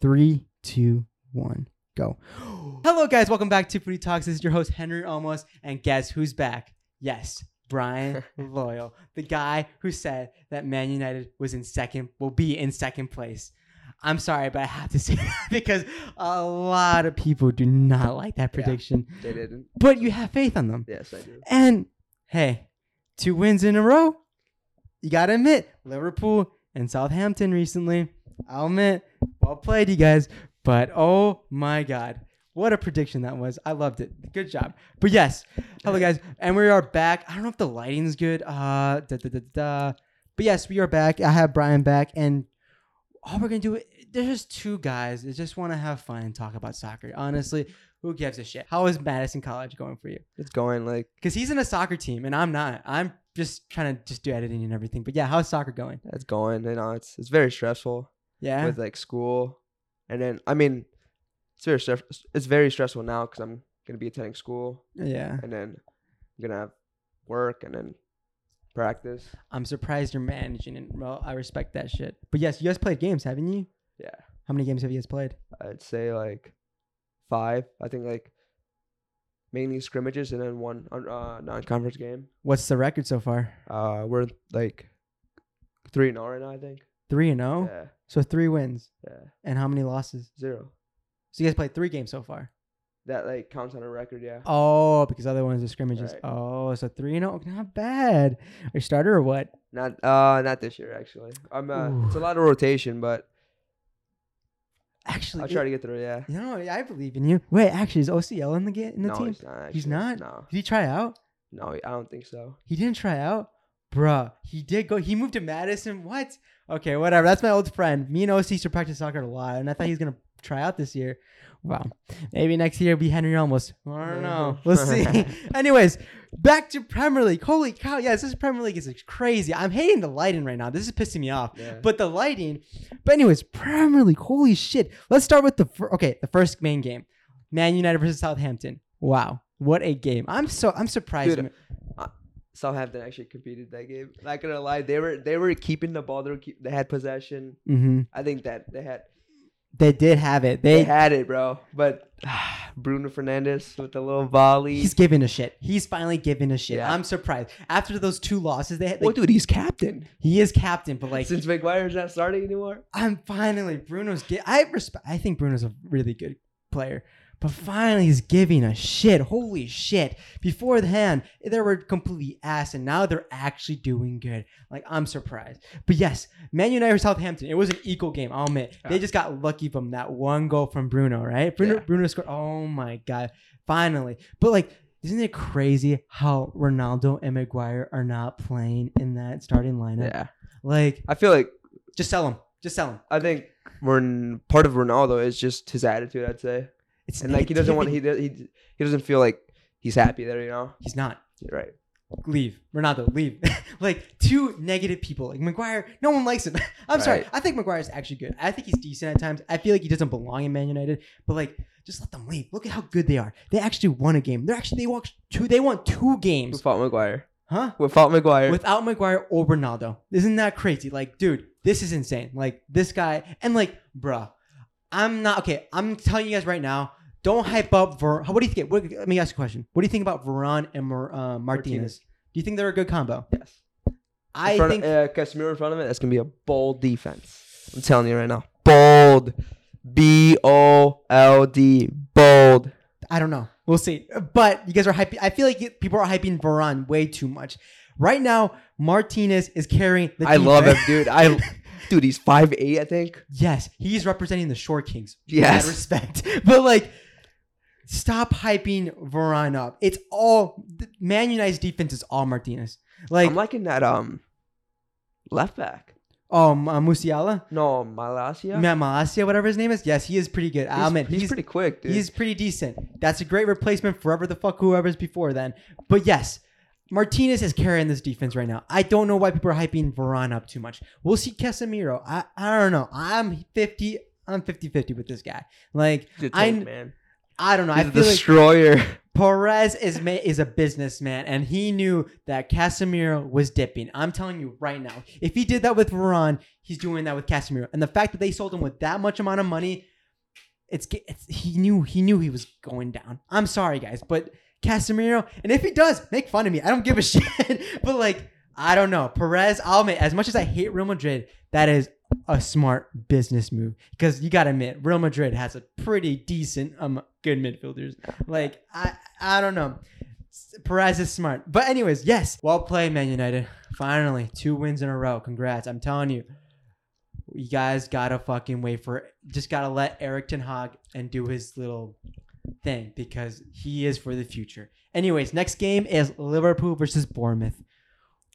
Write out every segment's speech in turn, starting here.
Three, two, one, go. Hello, guys. Welcome back to Footy Talks. This is your host, Henry Almost. And guess who's back? Yes, Brayan Loyal, the guy who said that Man United was in second, will be in second place. I'm sorry, but I have to say that because a lot of people do not like that prediction. They didn't. But you have faith on them. Yes, I do. And hey, two wins in a row. You gotta admit, Liverpool and Southampton recently. I'll admit, well played, you guys. But oh my god, what a prediction that was! I loved it. Good job. But yes, hello guys, and we are back. I don't know if the lighting's good. Uh, da, da, da, da. But yes, we are back. I have Brayan back, and all we're gonna do. There's just two guys that just want to have fun and talk about soccer. Honestly, who gives a shit? How is Madison College going for you? It's going like because he's in a soccer team and I'm not. I'm just trying to just do editing and everything. But yeah, how's soccer going? it's going. You know, it's it's very stressful Yeah, with like school, and then I mean, it's very stress. It's very stressful now because I'm gonna be attending school, yeah. and then I'm gonna have work, and then practice. I'm surprised you're managing it. Well, I respect that shit. But yes, you guys played games, haven't you? Yeah, How many games have you guys played? I'd say like five. I think like mainly scrimmages, and then one uh, non-conference game. What's the record so far? Uh, we're like three and zero right now. I think. Three and zero. Yeah, So three wins. yeah, And how many losses? zero. So you guys played three games so far. That like counts on a record. Yeah. Oh, because other ones are scrimmages. Right. Oh, so three and zero, not bad. Are you starter or what? Not uh not this year actually. I'm uh it's a lot of rotation, but Actually, I'll try to get through. Yeah. Know, I believe in you. Wait, actually, is OCL in the ga- in the no, team? he's not. He's not? No, Did he try out? no, I don't think so. He didn't try out? Bruh, he did go. He moved to Madison. What? Okay, whatever. That's my old friend. Me and OC used to practice soccer a lot, and I thought he was going to try out this year. Wow. Maybe next year it'll be Henry Almost. I don't know. We'll see. Anyways, back to Premier League. Holy cow. Yes, this Premier League is crazy. I'm hating the lighting right now. This is pissing me off. Yeah. But the lighting. But anyways, Premier League. Holy shit. Let's start with the fir- okay. The first main game, Man United versus Southampton. Wow, what a game! I'm so I'm surprised. Dude, Southampton actually competed that game. Not gonna lie, they were they were keeping the ball. They were keep, they had possession. hmm I think that they had They did have it. they, They. had it, bro. But Bruno Fernandes with the little volley. He's giving a shit. He's finally giving a shit. Yeah. I'm surprised. After those two losses, they had. Like, dude, he's captain. he is captain, but like Since Maguire's not starting anymore. I'm finally Bruno's. Gi- I respect. I think Bruno's a really good player, but finally he's giving a shit. Holy shit! Before the hand, they were completely ass, and now they're actually doing good. Like I'm surprised. But yes, Man United or Southampton. It was an equal game. I'll admit. They just got lucky from that one goal from Bruno. Right? Bruno. Yeah. Bruno scored. Oh my god! Finally, but like. Isn't it crazy how Ronaldo and Maguire are not playing in that starting lineup? Yeah. Like, I feel like just sell them. Just sell them. I think part of Ronaldo is just his attitude. I'd say. It's and like he doesn't want he does, he he doesn't feel like he's happy there. You know. He's not. You're right. Leave. Ronaldo, leave. like two negative people. Like Maguire, no one likes him. I'm sorry. I think Maguire is actually good. I think he's decent at times. I feel like he doesn't belong in Man United, but like just let them leave. Look at how good they are. They actually won a game. They're actually they walked two they won two games. Without Maguire. Huh? Without Maguire. Without Maguire or Ronaldo. Isn't that crazy? Like, dude, this is insane. Like this guy and like, bruh. I'm not okay. I'm telling you guys right now. Don't hype up Ver. What do you think? What, let me ask you a question. What do you think about Varane and Mar- uh, Martinez? Martinez. Do you think they're a good combo? yes. I front think of, uh, Casemiro in front of it. That's gonna be a bold defense. I'm telling you right now. Bold. B O L D. Bold. I don't know. We'll see. But you guys are hyping. I feel like people are hyping Varane way too much. Right now, Martinez is carrying the. I love him, dude. I dude, he's five eight, I think. yes, he's representing the Short Kings. Yes. Respect. But like, stop hyping Varane up. It's all Man United's defense is all Martinez. Like, I'm liking that um left back. oh, um, uh, Musiala, No, Malacia. Matt Malacia, whatever his name is. Yes, he is pretty good. he's, I'll admit, he's, pretty quick, dude. He's pretty decent. That's a great replacement forever the fuck whoever's before then. But yes, Martinez is carrying this defense right now. I don't know why people are hyping Varane up too much. We'll see Casemiro. I, I don't know. I'm 50 I'm 50-50 with this guy. Like I man. I don't know. He's I a feel like destroyer. Perez is ma- is a businessman, and he knew that Casemiro was dipping. I'm telling you right now, if he did that with Varane, he's doing that with Casemiro. And the fact that they sold him with that much amount of money, it's, it's he knew he knew he was going down. I'm sorry, guys, but Casemiro, and if he does, make fun of me. I don't give a shit. but like, I don't know. Perez, I'll admit, as much as I hate Real Madrid, that is a smart business move because you gotta admit, Real Madrid has a pretty decent um good midfielders. Like, I I don't know. Perez is smart. But anyways, yes, well played, Man United. Finally, two wins in a row. Congrats. I'm telling you. You guys gotta fucking wait for just gotta let Erik ten Hag and do his little thing because he is for the future. Anyways, next game is Liverpool versus Bournemouth.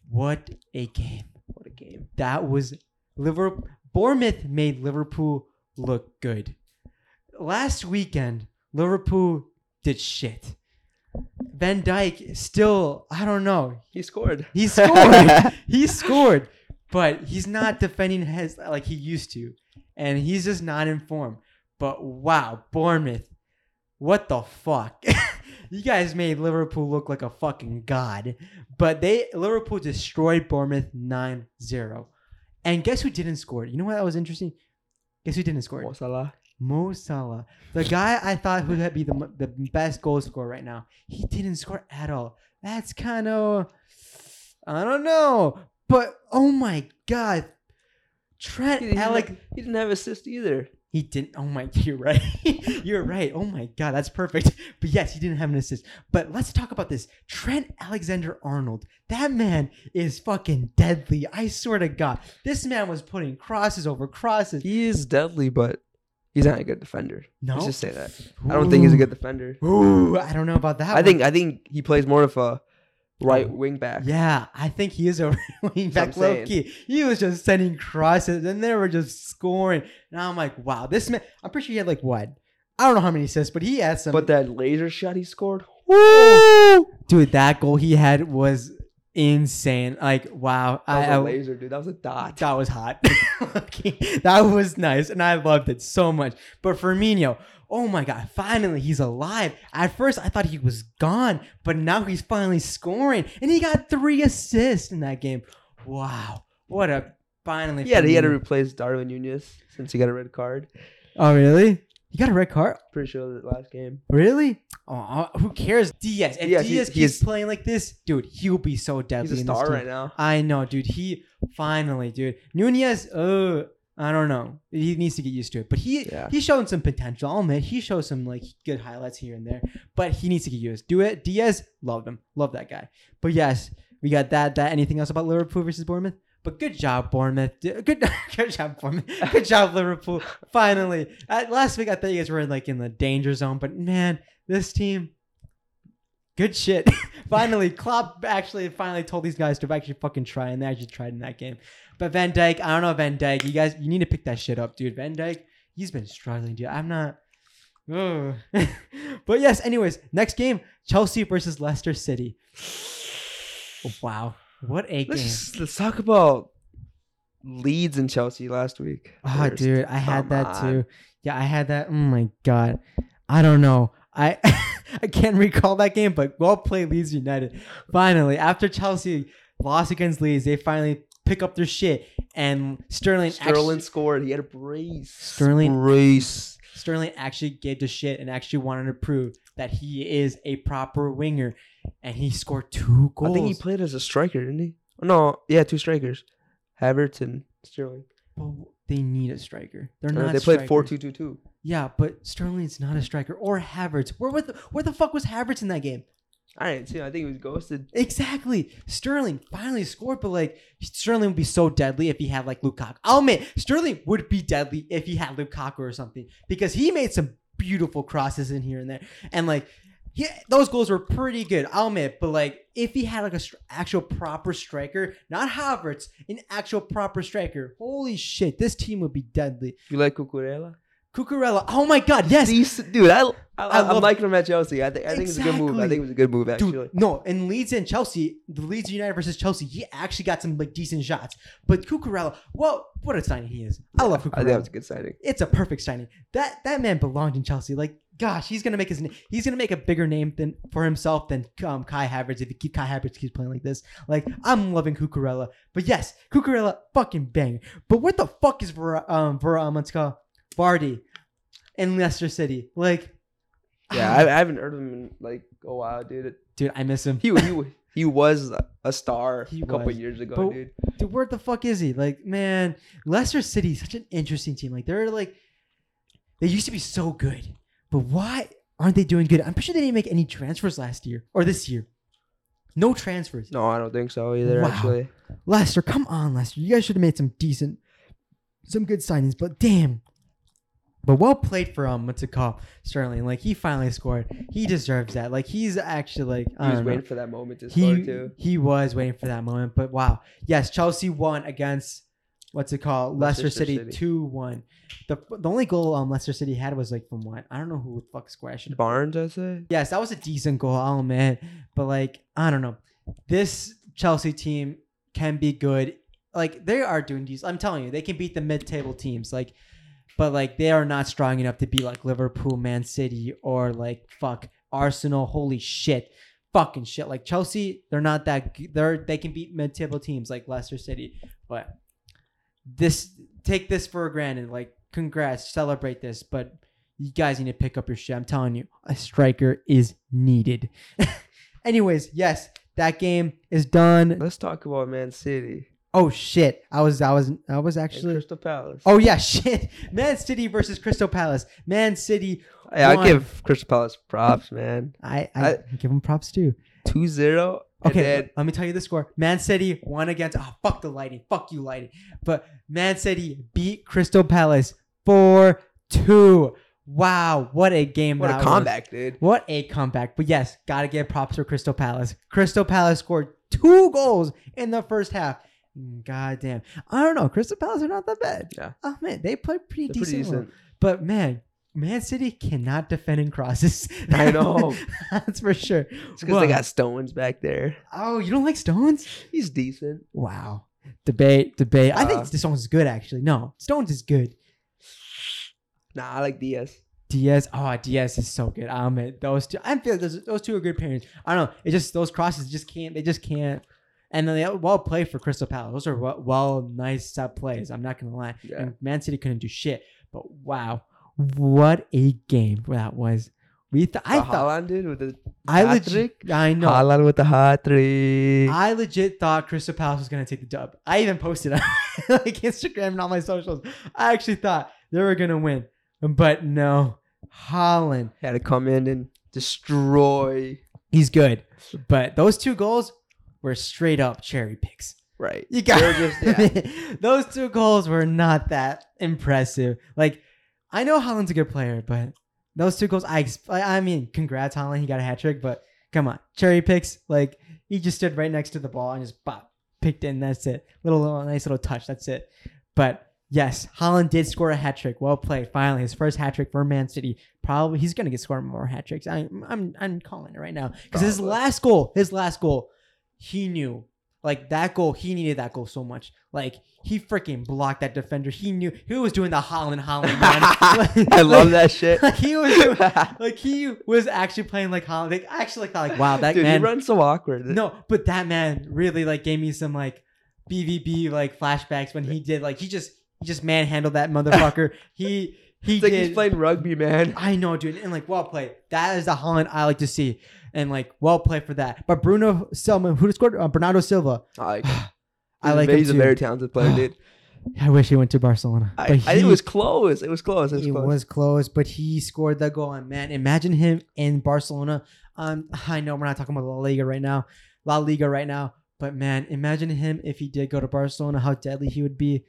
What a game. What a game. That was Liverpool Bournemouth made Liverpool look good. Last weekend, Liverpool did shit. Van Dijk still, I don't know. He scored. He scored. he scored, but he's not defending his like he used to, and he's just not in form. But wow, Bournemouth, what the fuck? you guys made Liverpool look like a fucking god, but they Liverpool destroyed Bournemouth 9-0. And guess who didn't score? You know what that was interesting? Guess who didn't score? Mo Salah. Mo Salah, the guy I thought would be the the best goal scorer right now, he didn't score at all. That's kind of, I don't know, but oh my god, Trent He didn't, Alec, he didn't have assist either. He didn't. Oh my, you're right, you're right. Oh my god, that's perfect. But yes, he didn't have an assist. But let's talk about this. Trent Alexander Arnold, that man is fucking deadly. I swear to God, this man was putting crosses over crosses. He is deadly, but he's not a good defender. No, Let's just say that. I don't think he's a good defender. Ooh, I don't know about that. I one. think I think he plays more of a right oh, wing back. Yeah, I think he is a wing back low key. He was just sending crosses and they were just scoring. And I'm like, wow, this man, I'm pretty sure he had like what? I don't know how many assists, but he had some. But that laser shot he scored. Woo! Dude, that goal he had was insane. Like, wow. That was I, a laser, dude. That was a dot. that was hot. Okay, that was nice, and I loved it so much. But Firmino, oh my god, finally he's alive. At first, I thought he was gone, but now he's finally scoring, and he got three assists in that game. Wow, what a finally. Yeah, he had to replace Darwin Nunez since he got a red card. Oh really? He got a red card. Pretty sure the last game. Really? Oh, who cares? Diaz. If Diaz, keeps playing like this, dude, he'll be so deadly. He's a star right now. I know, dude. He finally, dude. Nunez, uh, I don't know. He needs to get used to it. But he Yeah. he's showing some potential. I'll admit he shows some like good highlights here and there. But he needs to get used. Do it. Diaz, love him. Love that guy. But yes, we got that. That anything else about Liverpool versus Bournemouth? But good job, Bournemouth. Good, good job, Bournemouth. Good job, Liverpool. Finally, uh, last week I thought you guys were in, like in the danger zone, but man, this team, good shit. finally, Klopp actually finally told these guys to actually fucking try, and they actually tried in that game. But Van Dijk, I don't know Van Dijk. You guys, you need to pick that shit up, dude. Van Dijk, he's been struggling, dude. I'm not. Ugh. but yes, anyways, next game Chelsea versus Leicester City. Wow, what a Let's game! just, let's talk about Leeds and Chelsea last week. Oh, first. dude, I had Come that on. too. Yeah, I had that. Oh my god, I don't know. I I can't recall that game, but well played, Leeds United. Finally, after Chelsea lost against Leeds, they finally pick up their shit, and Sterling Sterling actually, scored. He had a brace. Sterling- brace. Sterling actually gave the shit and actually wanted to prove that he is a proper winger, and he scored two goals. I think he played as a striker, didn't he? Oh, no, yeah, two strikers, Havertz and Sterling. But they need a striker. They're Uh, not. they played four two two two. Yeah, but Sterling's not a striker or Havertz. Where what the, where the fuck was Havertz in that game? I didn't see. Him. I think he was ghosted. Exactly. Sterling finally scored, but like Sterling would be so deadly if he had like Lukaku. I'll admit Sterling would be deadly if he had Lukaku or something because he made some beautiful crosses in here and there, and like yeah, those goals were pretty good. I'll admit, but like if he had like a actual proper striker, not Havertz, an actual proper striker, holy shit, this team would be deadly. You like Cucurella? Cucurella, oh my god, yes, Decent, dude. I, I, I I love- liking him at Chelsea. I think I think it's a good move. I think it was a good move actually. Dude, no, in Leeds and Chelsea, the Leeds United versus Chelsea, he actually got some like decent shots. But Cucurella, well, what a signing he is! I love I think that Cucurella. was a good signing. It's a perfect signing. That that man belonged in Chelsea. Like, gosh, he's gonna make his he's gonna make a bigger name than for himself than um, Kai Havertz if he keep Kai Havertz keeps playing like this. Like, I'm loving Cucurella. But yes, Cucurella, fucking bang. But what the fuck is Ver um Ver um, let's go Vardy? In Leicester City. Like, Yeah, I, I haven't heard of him in like a while, dude. dude, I miss him. He he he was a star He a couple years ago, But- dude. Dude, where the fuck is he? Like, man, Leicester City is such an interesting team. Like, they're like, they used to be so good, but why aren't they doing good? I'm pretty sure they didn't make any transfers last year or this year. No transfers. No, I don't think so either. Wow. Actually, Leicester, come on, Leicester. You guys should have made some decent, some good signings, but damn. But well played for um, what's it called, Sterling. Like he finally scored. He deserves that. Like he's actually like he was know. waiting for that moment to score he too. he was waiting for that moment. But wow, yes, Chelsea won against what's it called, Leicester, Leicester City, City. two one. The the only goal um Leicester City had was like from what I don't know who the fuck scored. I should Barnes, I say. Yes, that was a decent goal, I'll admit. But like, I don't know. This Chelsea team can be good. Like they are doing these. I'm telling you, they can beat the mid-table teams. Like, but like they are not strong enough to be like Liverpool, Man City, or like fuck Arsenal. Holy shit, fucking shit. Like Chelsea, they're not that. They're they can beat mid-table teams like Leicester City. But this take this for granted. Like, congrats, celebrate this. But you guys need to pick up your shit. I'm telling you, a striker is needed. Anyways, yes, that game is done. Let's talk about Man City Oh shit, I was, I was, I was and actually. Crystal Palace. Oh yeah, shit. Man City versus Crystal Palace. Man City. I give Crystal Palace props, man. I, I, I- give them props too. 2-0. Okay, then, let me tell you the score. Man City won against. Oh fuck the lighting. Fuck you lighting. But Man City beat Crystal Palace four two. Wow, what a game! what a was. comeback, dude. What a comeback. But yes, gotta give props for Crystal Palace. Crystal Palace scored two goals in the first half. God damn. I don't know. Crystal Palace are not that bad. Yeah. Oh man, they play pretty They're pretty decent. decent. But man, Man City cannot defend in crosses. I know. That's for sure. It's because they got Stones back there. Oh, you don't like Stones? He's decent. Wow. Debate, debate. I Uh, think Stones is good actually. No, Stones is good. Nah, I like Dias. Dias, oh Dias is so good. I admit those two. I feel like those, those two are good pairings. I don't know. It just those crosses just can't. They just can't. And then they well play for Crystal Palace. Those are well, well nice set plays. I'm not gonna lie. Yeah. And Man City couldn't do shit. But wow, what a game that was. We th- I thought Haaland did with the I legit. I know. Haaland with the hat trick. I legit thought Crystal Palace was gonna take the dub. I even posted on like Instagram and all my socials. I actually thought they were gonna win, but no. Haaland, Had to come in and destroy. he's good, but those two goals were straight up cherry picks. Right. You got just- yeah. those two goals were not that impressive. Like I know Haaland's a good player, but those two goals, I I mean, congrats Haaland, he got a hat trick. But come on, cherry picks. Like he just stood right next to the ball and just bop, picked in. That's it. Little, little nice little touch. That's it. But yes, Haaland did score a hat trick. Well played. Finally, his first hat trick for Man City. Probably he's gonna get scored more hat tricks. I'm I'm I'm calling it right now because his last goal, his last goal, he knew like that goal. He needed that goal so much. Like he freaking blocked that defender. He knew he was doing the Haaland Haaland. Man. I love that shit. Like he was doing, like he was actually playing like Haaland. Like, I actually thought like wow that Dude, man. he runs so awkward. No, but that man really like gave me some like BVB like flashbacks when he did like he just he just manhandled that motherfucker. he he It's like did. he's playing rugby, man. I know, dude, and like well played. That is the Haaland I like to see, and like well played for that. But Bruno Silva, who scored? Uh, Bernardo Silva. I like. I like He's him a very talented player, dude. I wish he went to Barcelona. I, but I think he- it was close. It was close. It was it close. was close, but he scored the goal. And man, imagine him in Barcelona. Um, I know we're not talking about La Liga right now, La Liga right now, but man, imagine him if he did go to Barcelona, how deadly he would be.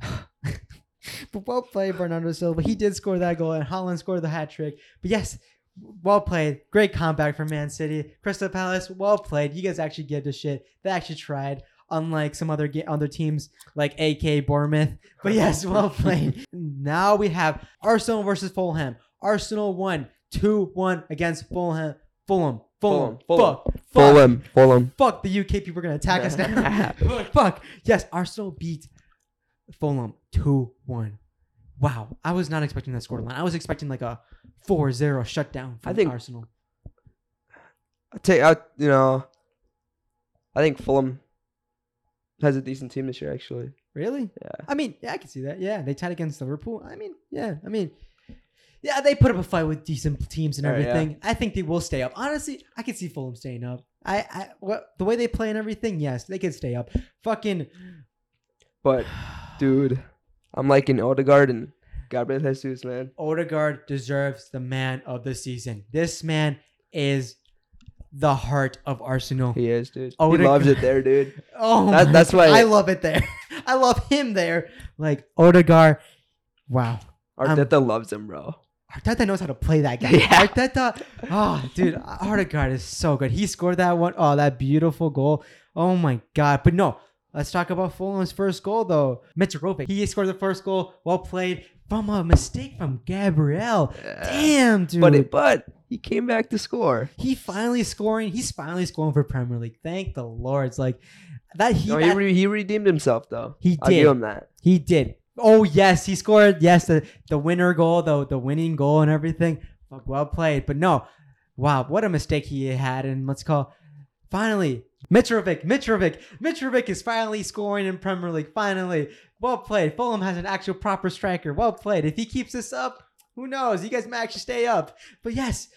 but well played, Bernardo Silva. He did score that goal, and Haaland scored the hat trick. But yes, well played. Great comeback from Man City. Crystal Palace, well played. You guys actually give a shit. They actually tried. Unlike some other ga- other teams like AK Bournemouth, but yes, well played. now we have Arsenal versus Fulham. Arsenal won 2 1 against Fulham. Fulham. Fulham. Fulham, Fulham. Fuck. Fuck. Fulham. Fulham. Fuck. The UK people are going to attack us now. Fuck. Yes, Arsenal beat Fulham 2 1. Wow. I was not expecting that scoreline. I was expecting like a 4 0 shutdown from I think- Arsenal. I take. You know. I think Fulham has a decent team this year, actually. Really? Yeah. I mean, yeah, I can see that. Yeah, they tied against Liverpool. I mean, yeah, I mean, yeah, they put up a fight with decent teams and All right, yeah. everything. I think they will stay up. Honestly, I can see Fulham staying up. I, I what the way they play and everything, yes, they could stay up. Fucking But dude, I'm liking Odegaard and Gabriel Jesus, man. Odegaard deserves the man of the season. This man is the heart of Arsenal. He is, dude. Odegaard- He loves it there, dude. Oh, That- that's why- I love it there. I love him there. Like Odegaard. Wow. Um, Arteta loves him, bro. Arteta knows how to play that guy. Yeah. Arteta, oh, dude, Odegaard is so good. He scored that one, oh, that beautiful goal. Oh my god! But no, let's talk about Fulham's first goal though. Mitrovic, he scored the first goal. Well played from a mistake from Gabriel. Damn, dude. But it, but he came back to score. he finally scoring. He's finally scoring for Premier League. Thank the Lord. It's like that. He no, he, that- re- he redeemed himself though. He I'll did. give him that. He did. Oh yes, he scored. Yes, the the winner goal, the the winning goal, and everything. Well played. But no, wow, what a mistake he had. And let's call finally Mitrovic. Mitrovic. Mitrovic is finally scoring in Premier League. Finally, well played. Fulham has an actual proper striker. Well played. If he keeps this up, who knows? You guys might actually stay up. But yes,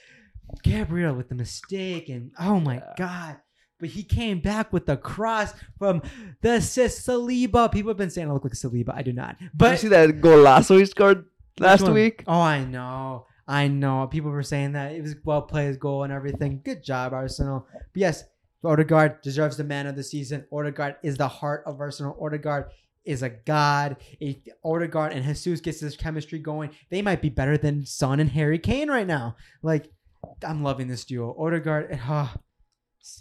Gabriel with the mistake, and oh my god. But he came back with the cross from the Saliba. People have been saying I look like Saliba. I do not. Did you But see that golazo he scored last week? Oh, I know. I know. People were saying that it was well played goal and everything. Good job, Arsenal. But yes, Odegaard deserves the man of the season. Odegaard is the heart of Arsenal. Odegaard is a god. If Odegaard and Jesus gets this chemistry going, they might be better than Son and Harry Kane right now. Like, I'm loving this duo. Odegaard, ah,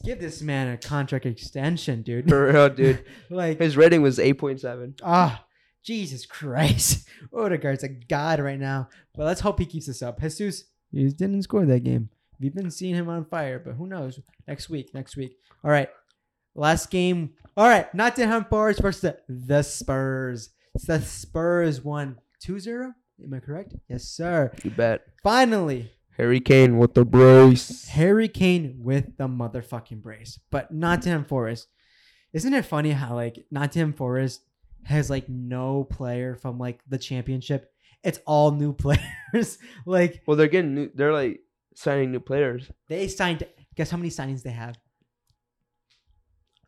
give this man a contract extension, dude. For real, dude. like, His rating was 8.7. Ah, Jesus Christ. Odegaard's a god right now. But let's hope he keeps this up. Jesus, he didn't score that game. We've been seeing him on fire, but who knows? Next week, next week. All right. Last game. All right. Nottingham Forest versus the, the Spurs. The Spurs won 2 0. Am I correct? Yes, sir. You bet. Finally, Harry Kane with the brace. Harry Kane with the motherfucking brace. But Nottingham Forest. Isn't it funny how like Nottingham Forest has like no player from like the championship? It's all new players. like Well, they're getting new. They're like signing new players. they signed guess how many signings they have?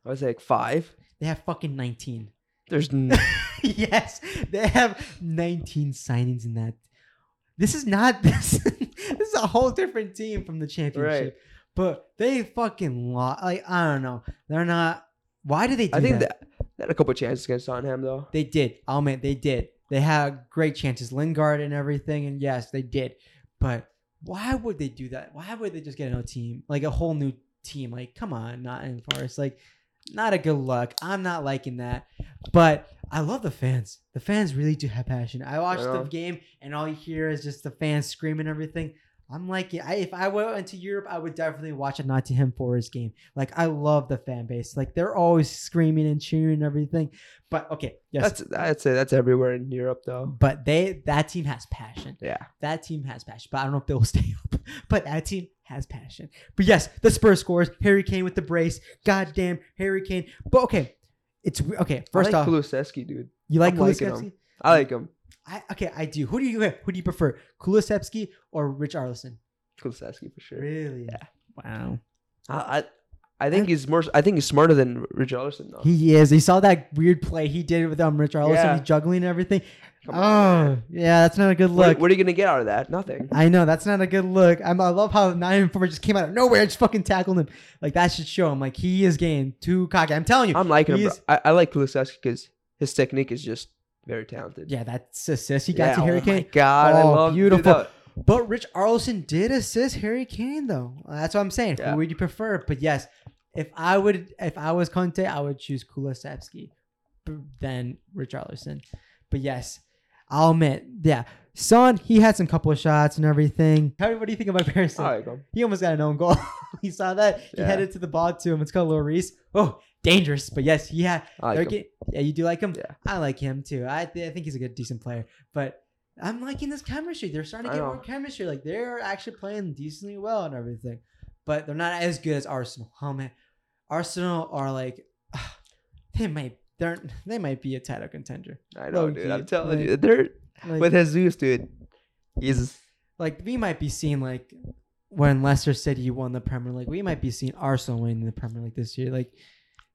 I was like five. They have fucking 19. There's n- yes, they have 19 signings in that. This is not this. this is a whole different team from the championship. But they fucking lost. Like I don't know. They're not. Why did they do I think that? that they had a couple chances against Tottenham though. They did. Oh, I'll admit they did. They had great chances, Lingard and everything, and yes, they did. But why would they do that? Why would they just get a new team, like a whole new team? Like, come on, not in Forest. Like, not a good look. I'm not liking that. But I love the fans. The fans really do have passion. I watched the game, and all you hear is just the fans screaming everything. I'm like, I, if I went to Europe, I would definitely watch a Nottingham Forest game. Like, I love the fan base. Like, they're always screaming and cheering and everything. But okay, yes, That's that's it. That's everywhere in Europe though. but they that team has passion. Yeah. That team has passion. But I don't know if they'll stay up. But that team has passion. But yes, the Spurs scores. Harry Kane with the brace. Goddamn Harry Kane. But okay, it's okay. First I like off, Kulusevski, dude. you like I'm Kulusevski? I like him. I okay, I do. Who do you who do you prefer, Kulusevski or Richarlison? Kulusevski for sure. Really? Yeah. Wow. I, I I think he's more. I think he's smarter than Richarlison though. He is. He saw that weird play he did with um Richarlison. Yeah. He's juggling and everything. Come oh, man. yeah, that's not a good What, look. what are you gonna get out of that? Nothing. I know that's not a good look. I'm, I love how nine four just came out of nowhere, and just fucking tackled him. Like that should show him like he is getting too cocky. I'm telling you. I'm liking him. he Bro. I, I like Kulusevski because his technique is just very talented. yeah, that's assist he got Yeah, to Harry oh my Kane. God, I Oh, love beautiful. dude, But Richarlison did assist Harry Kane though. That's what I'm saying. Yeah. Who would you prefer? But yes, if I would, if I was Conte, I would choose Kulusevski than Richarlison. But yes, I'll admit, yeah, Son he had some couple of shots and everything. How what do you think about? I like him. He almost got an own goal. he saw that? He Yeah. headed to the ball to him. It's called Lloris. Oh, dangerous. But yes, yeah. Like yeah, you do like him? Yeah. I like him too. I, th- I think he's a good, decent player. But I'm liking this chemistry. They're starting to get more chemistry. Like they're actually playing decently well and everything. But they're not as good as Arsenal. Oh man. Arsenal are like they might they're they might be a title contender. I know, Low dude. key, I'm telling like- you, they're Like, with Jesus, dude. He's like we might be seeing like when Leicester City won the Premier League, we might be seeing Arsenal winning the Premier League this year. Like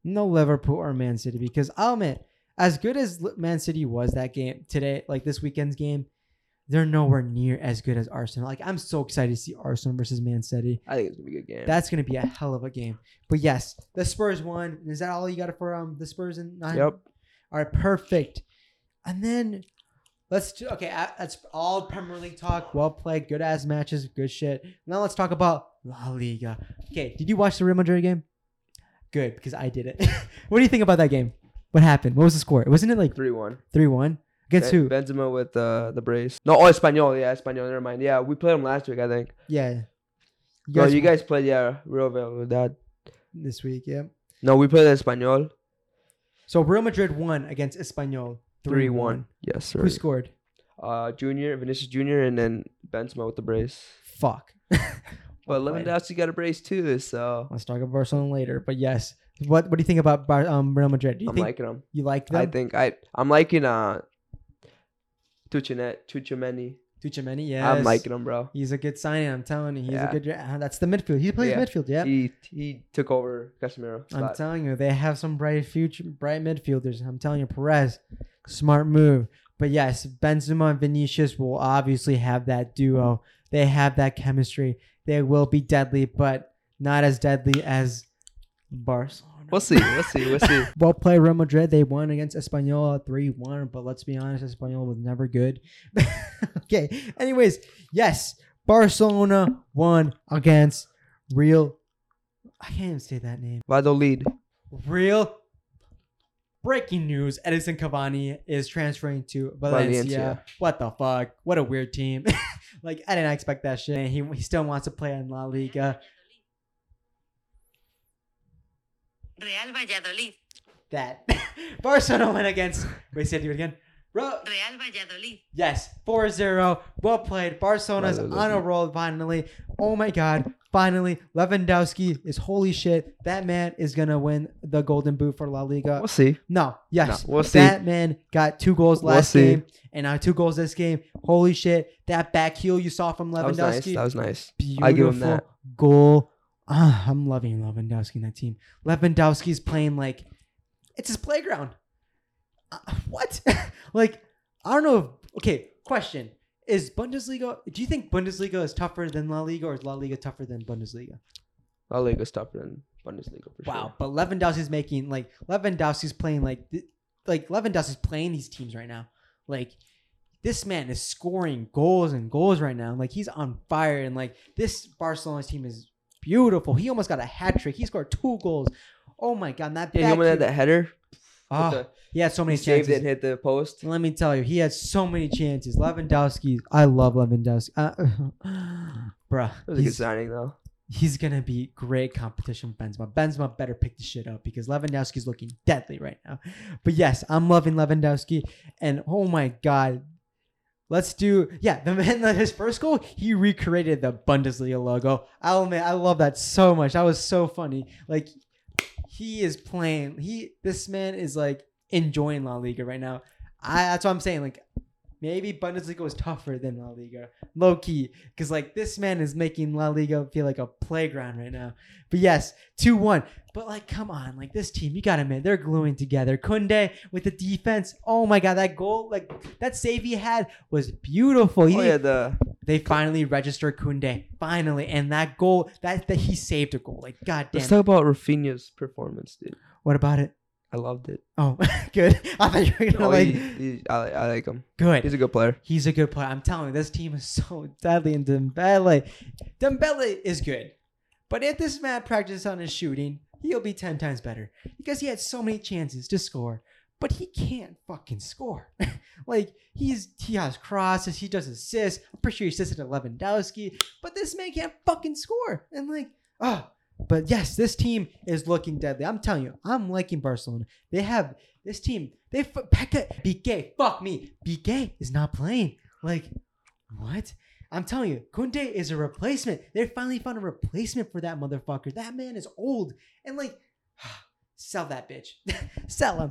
no Liverpool or Man City because I'll admit, as good as Man City was that game today, like this weekend's game, they're nowhere near as good as Arsenal. Like I'm so excited to see Arsenal versus Man City. I think it's gonna be a good game. That's gonna be a hell of a game. But yes, the Spurs won. Is that all you got for um the Spurs and nine? yep. All right, perfect. And then let's do okay. That's all Premier League talk. Well played, good ass matches, good shit. Now let's talk about La Liga. Okay, did you watch the Real Madrid game? Good, because I did it. what do you think about that game? What happened? What was the score? Wasn't it like Three one. three one against who? Benzema with uh, the brace. No, oh, Espanyol. Yeah, Espanyol. Never mind. Yeah, we played them last week. I think. Yeah, you No, you guys played yeah, Real Valladolid. this week. Yeah. No, we played Espanyol. So Real Madrid won against Espanyol Three one. Yes, sir. Who scored? Uh, Junior, Vinicius Junior, and then Benzema with the brace. Fuck. But Well. Lewandowski got a brace too, so Let's talk about Barcelona later. But yes, what what do you think about Bar- um, Real Madrid? Do you I'm think liking them. you like them? I think I I'm liking uh, Tuchanet, Tuchameni. Tuchemeni, yes. I'm liking him, bro. He's a good signing. I'm telling you, he's Yeah. a good. That's the midfield. He plays Yeah. midfield. Yeah. He he took over Casemiro. I'm telling you, they have some bright future, bright midfielders. I'm telling you, Perez, smart move. But yes, Benzema and Vinicius will obviously have that duo. They have that chemistry. They will be deadly, but not as deadly as Barcelona. We'll see. We'll see. We'll see. Well played, Real Madrid. They won against Espanyol 3 1, but let's be honest, Espanyol was never good. okay. Anyways, yes, Barcelona won against Real. I can't even say that name. Valladolid. Real. Breaking news Edinson Cavani is transferring to Valencia. Valencia. What the fuck? What a weird team. like, I didn't expect that shit. And he, he still wants to play in La Liga. Real Valladolid. That. Barcelona went against. Wait, say it again. Ro- Real Valladolid. Yes, 4-0. Well played. Barcelona's Valladolid. on a roll finally. Oh my god. Finally, Lewandowski is holy shit. That man is gonna win the Golden Boot for La Liga. We'll see. No, yes, No, we'll see. that man got two goals We'll last game, and now two goals this game. Holy shit! That back heel you saw from Lewandowski. That was nice. That was nice. beautiful I give him that. goal. Ah, I'm loving Lewandowski in that team. Lewandowski's playing like it's his playground. Uh, what? like I don't know. If, okay, question: Is Bundesliga? Do you think Bundesliga is tougher than La Liga, or is La Liga tougher than Bundesliga? La Liga is tougher than Bundesliga for Wow, sure. but Lewandowski's making like Lewandowski's playing like like Lewandowski's playing these teams right now. Like this man is scoring goals and goals right now. Like he's on fire and like this Barcelona's team is beautiful. He almost got a hat trick. He scored two goals. Oh my god, that Yeah, he almost had that header. With the- he had so he many saved chances. it hit the post. Let me tell you, he had so many chances. Lewandowski, I love Lewandowski. Uh, bruh, It was a good he's- signing though. he's gonna be great competition with Benzema. Benzema better pick the shit up because Lewandowski's looking deadly right now. But yes, I'm loving Lewandowski, and oh my god, let's do yeah. The man that his first goal, he recreated the Bundesliga logo. I'll admit, I love that so much. That was so funny. Like he is playing. He this man is like enjoying La Liga right now. I that's what I'm saying. Like maybe Bundesliga was tougher than La Liga, low key, because like this man is making La Liga feel like a playground right now. But yes, two one. But like, come on, like this team, you gotta admit they're gluing together. Kounde with the defense. Oh my god, that goal, like that save he had was beautiful. Oh, he Oh yeah, the they finally registered Kounde, finally, and that goal, that that he saved a goal. Like, god damn. let's talk about Rafinha's performance, dude. what about it? I loved it. Oh, good. I thought you were gonna Oh, like he, he, I, I like him. good. He's a good player. He's a good player. I'm telling you, this team is so deadly. And Dembele, Dembele is good, but if this man practices on his shooting, he'll be ten times better because he had so many chances to score, but he can't fucking score. like he's he has crosses, he does assists. I'm pretty sure he assisted to Lewandowski, but this man can't fucking score. And like, oh, but yes, this team is looking deadly. I'm telling you, I'm liking Barcelona. They have this team. They f- Pekka BK. Fuck me. BK is not playing. Like, what? I'm telling you, Kounde is a replacement. They finally found a replacement for that motherfucker. That man is old and like. Sell that bitch. Sell him.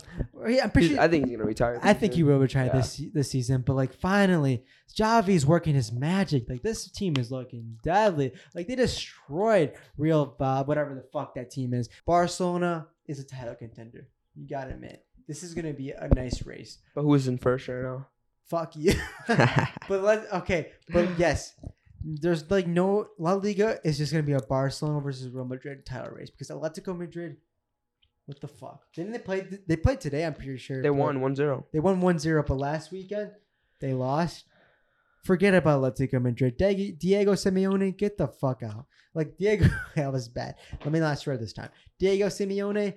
I'm pretty sure. I think he's gonna retire. I think he will retire Yeah. this this season, but like finally, Xavi's working his magic. Like this team is looking deadly. Like they destroyed Real Bob, whatever the fuck that team is. Barcelona is a title contender. You gotta admit, this is gonna be a nice race. But who's in first right now? Fuck you. but let's okay, but yes, there's like no La Liga is just gonna be a Barcelona versus Real Madrid title race because Atletico Madrid. What the fuck? Didn't they play? They played today. I'm pretty sure they won 1-0. they won 1-0, but last weekend they lost. Forget about Atletico Madrid. Diego, Diego Simeone, get the fuck out. Like Diego, that was bad. Let me not swear this time. Diego Simeone,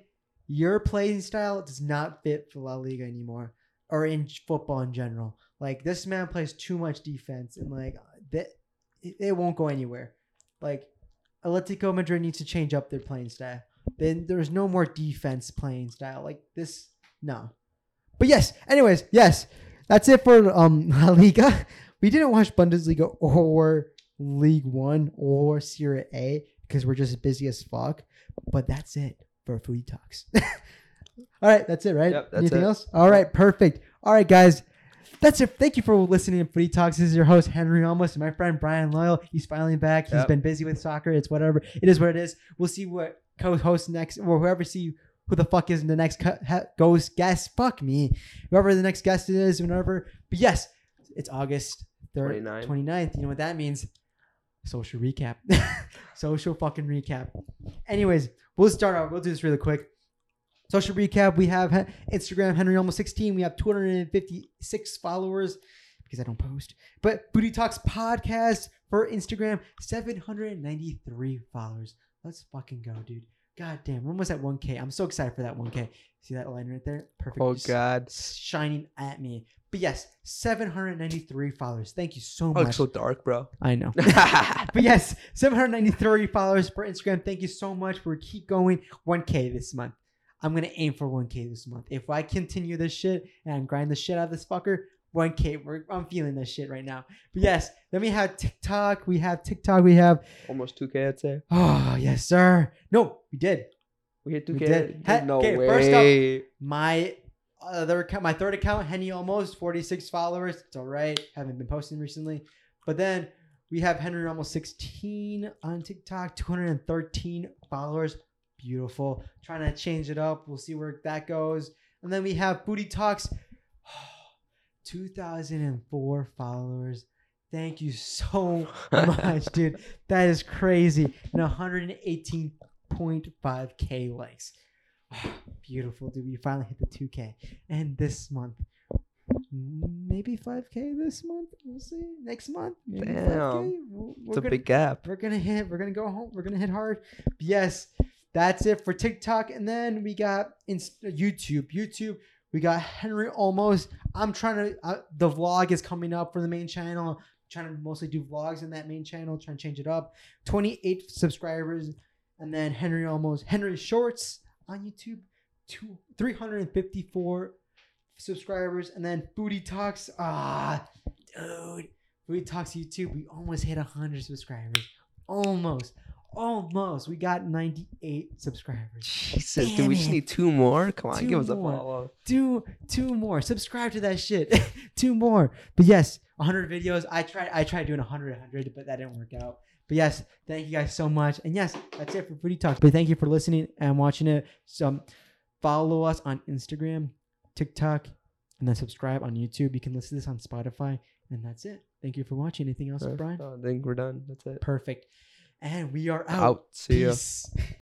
your playing style does not fit for La Liga anymore, or in football in general. Like this man plays too much defense, and like that, it won't go anywhere. Like Atletico Madrid needs to change up their playing style. Then there's no more defense playing style like this. No, but yes. Anyways, yes, that's it for um La Liga. We didn't watch Bundesliga or League One or Serie A because we're just busy as fuck. But that's it for Footy Talks. All right, that's it, right? Yep, that's Anything it. else? All right, perfect. All right, guys. That's it. Thank you for listening to Footy Talks. This is your host, Henry Almost, and my friend Brayan Loyal. He's finally back. He's Yep. been busy with soccer. It's whatever. It is what it is. We'll see what co-host next, or whoever see who the fuck is in the next co- ha- guest. Fuck me. Whoever the next guest is, whatever. But yes, it's August 3rd, 29. 29th. You know what that means? Social recap. Social fucking recap. Anyways, we'll start out. We'll do this really quick. Social recap. We have Instagram Henry almost 16. We have 256 followers because I don't post. But Footy Talks podcast for Instagram 793 followers. Let's fucking go, dude. God damn, we're almost at 1K. I'm so excited for that 1K. See that line right there? Perfect. Oh Just God. Shining at me. But yes, 793 followers. Thank you so Oh, much. it's so dark, bro. I know. But yes, 793 followers for Instagram. Thank you so much. We're keep going 1K this month. I'm gonna aim for 1K this month. If I continue this shit and grind the shit out of this fucker, 1K. We're, I'm feeling this shit right now. But yes, then we have TikTok. We have TikTok. We have Almost 2K, I'd say. oh yes sir. No, we did. We hit 2K. did. Ha- no okay, way. first up- My other account, my third account, Henny almost 46 followers. It's all right. Haven't been posting recently. But then we have Henry almost 16 on TikTok, 213 followers. Beautiful. Trying to change it up. We'll see where that goes. And then we have Footy Talks, oh, 2004 followers. Thank you so much, dude. That is crazy. And 118.5k likes. Beautiful, dude. We finally hit the 2k. And this month, maybe 5k this month. We'll see. Next month, maybe Damn. 5k. We're, It's we're a gonna, big gap. we're gonna hit. We're gonna go home. We're gonna hit hard. But yes, that's it for TikTok. And then we got Inst- YouTube. YouTube. We got Henry almost. I'm trying to. Uh, the vlog is coming up for the main channel. trying to mostly do vlogs in that main channel. Trying to change it up. 28 subscribers, and then Henry almost Henry Shorts on YouTube. Two 354 subscribers, and then Footy Talks. Ah, dude. Footy Talks YouTube. We almost hit 100 subscribers. Almost. Almost. We got 98 subscribers. Jesus, dude, Damn we just need two more. Come on, Two give us a follow. Two two more. Subscribe to that shit. two more. But yes, 100 videos. I tried I tried doing 100 100, but that didn't work out. But yes, thank you guys so much. And yes, that's it for Footy Talk. But thank you for listening and watching it. So um, follow us on Instagram, TikTok, and then subscribe on YouTube. You can listen to this on Spotify. And that's it. Thank you for watching. Anything else, Brayan? I think we're done. That's it. Perfect. And we are out. Out. See ya. Peace.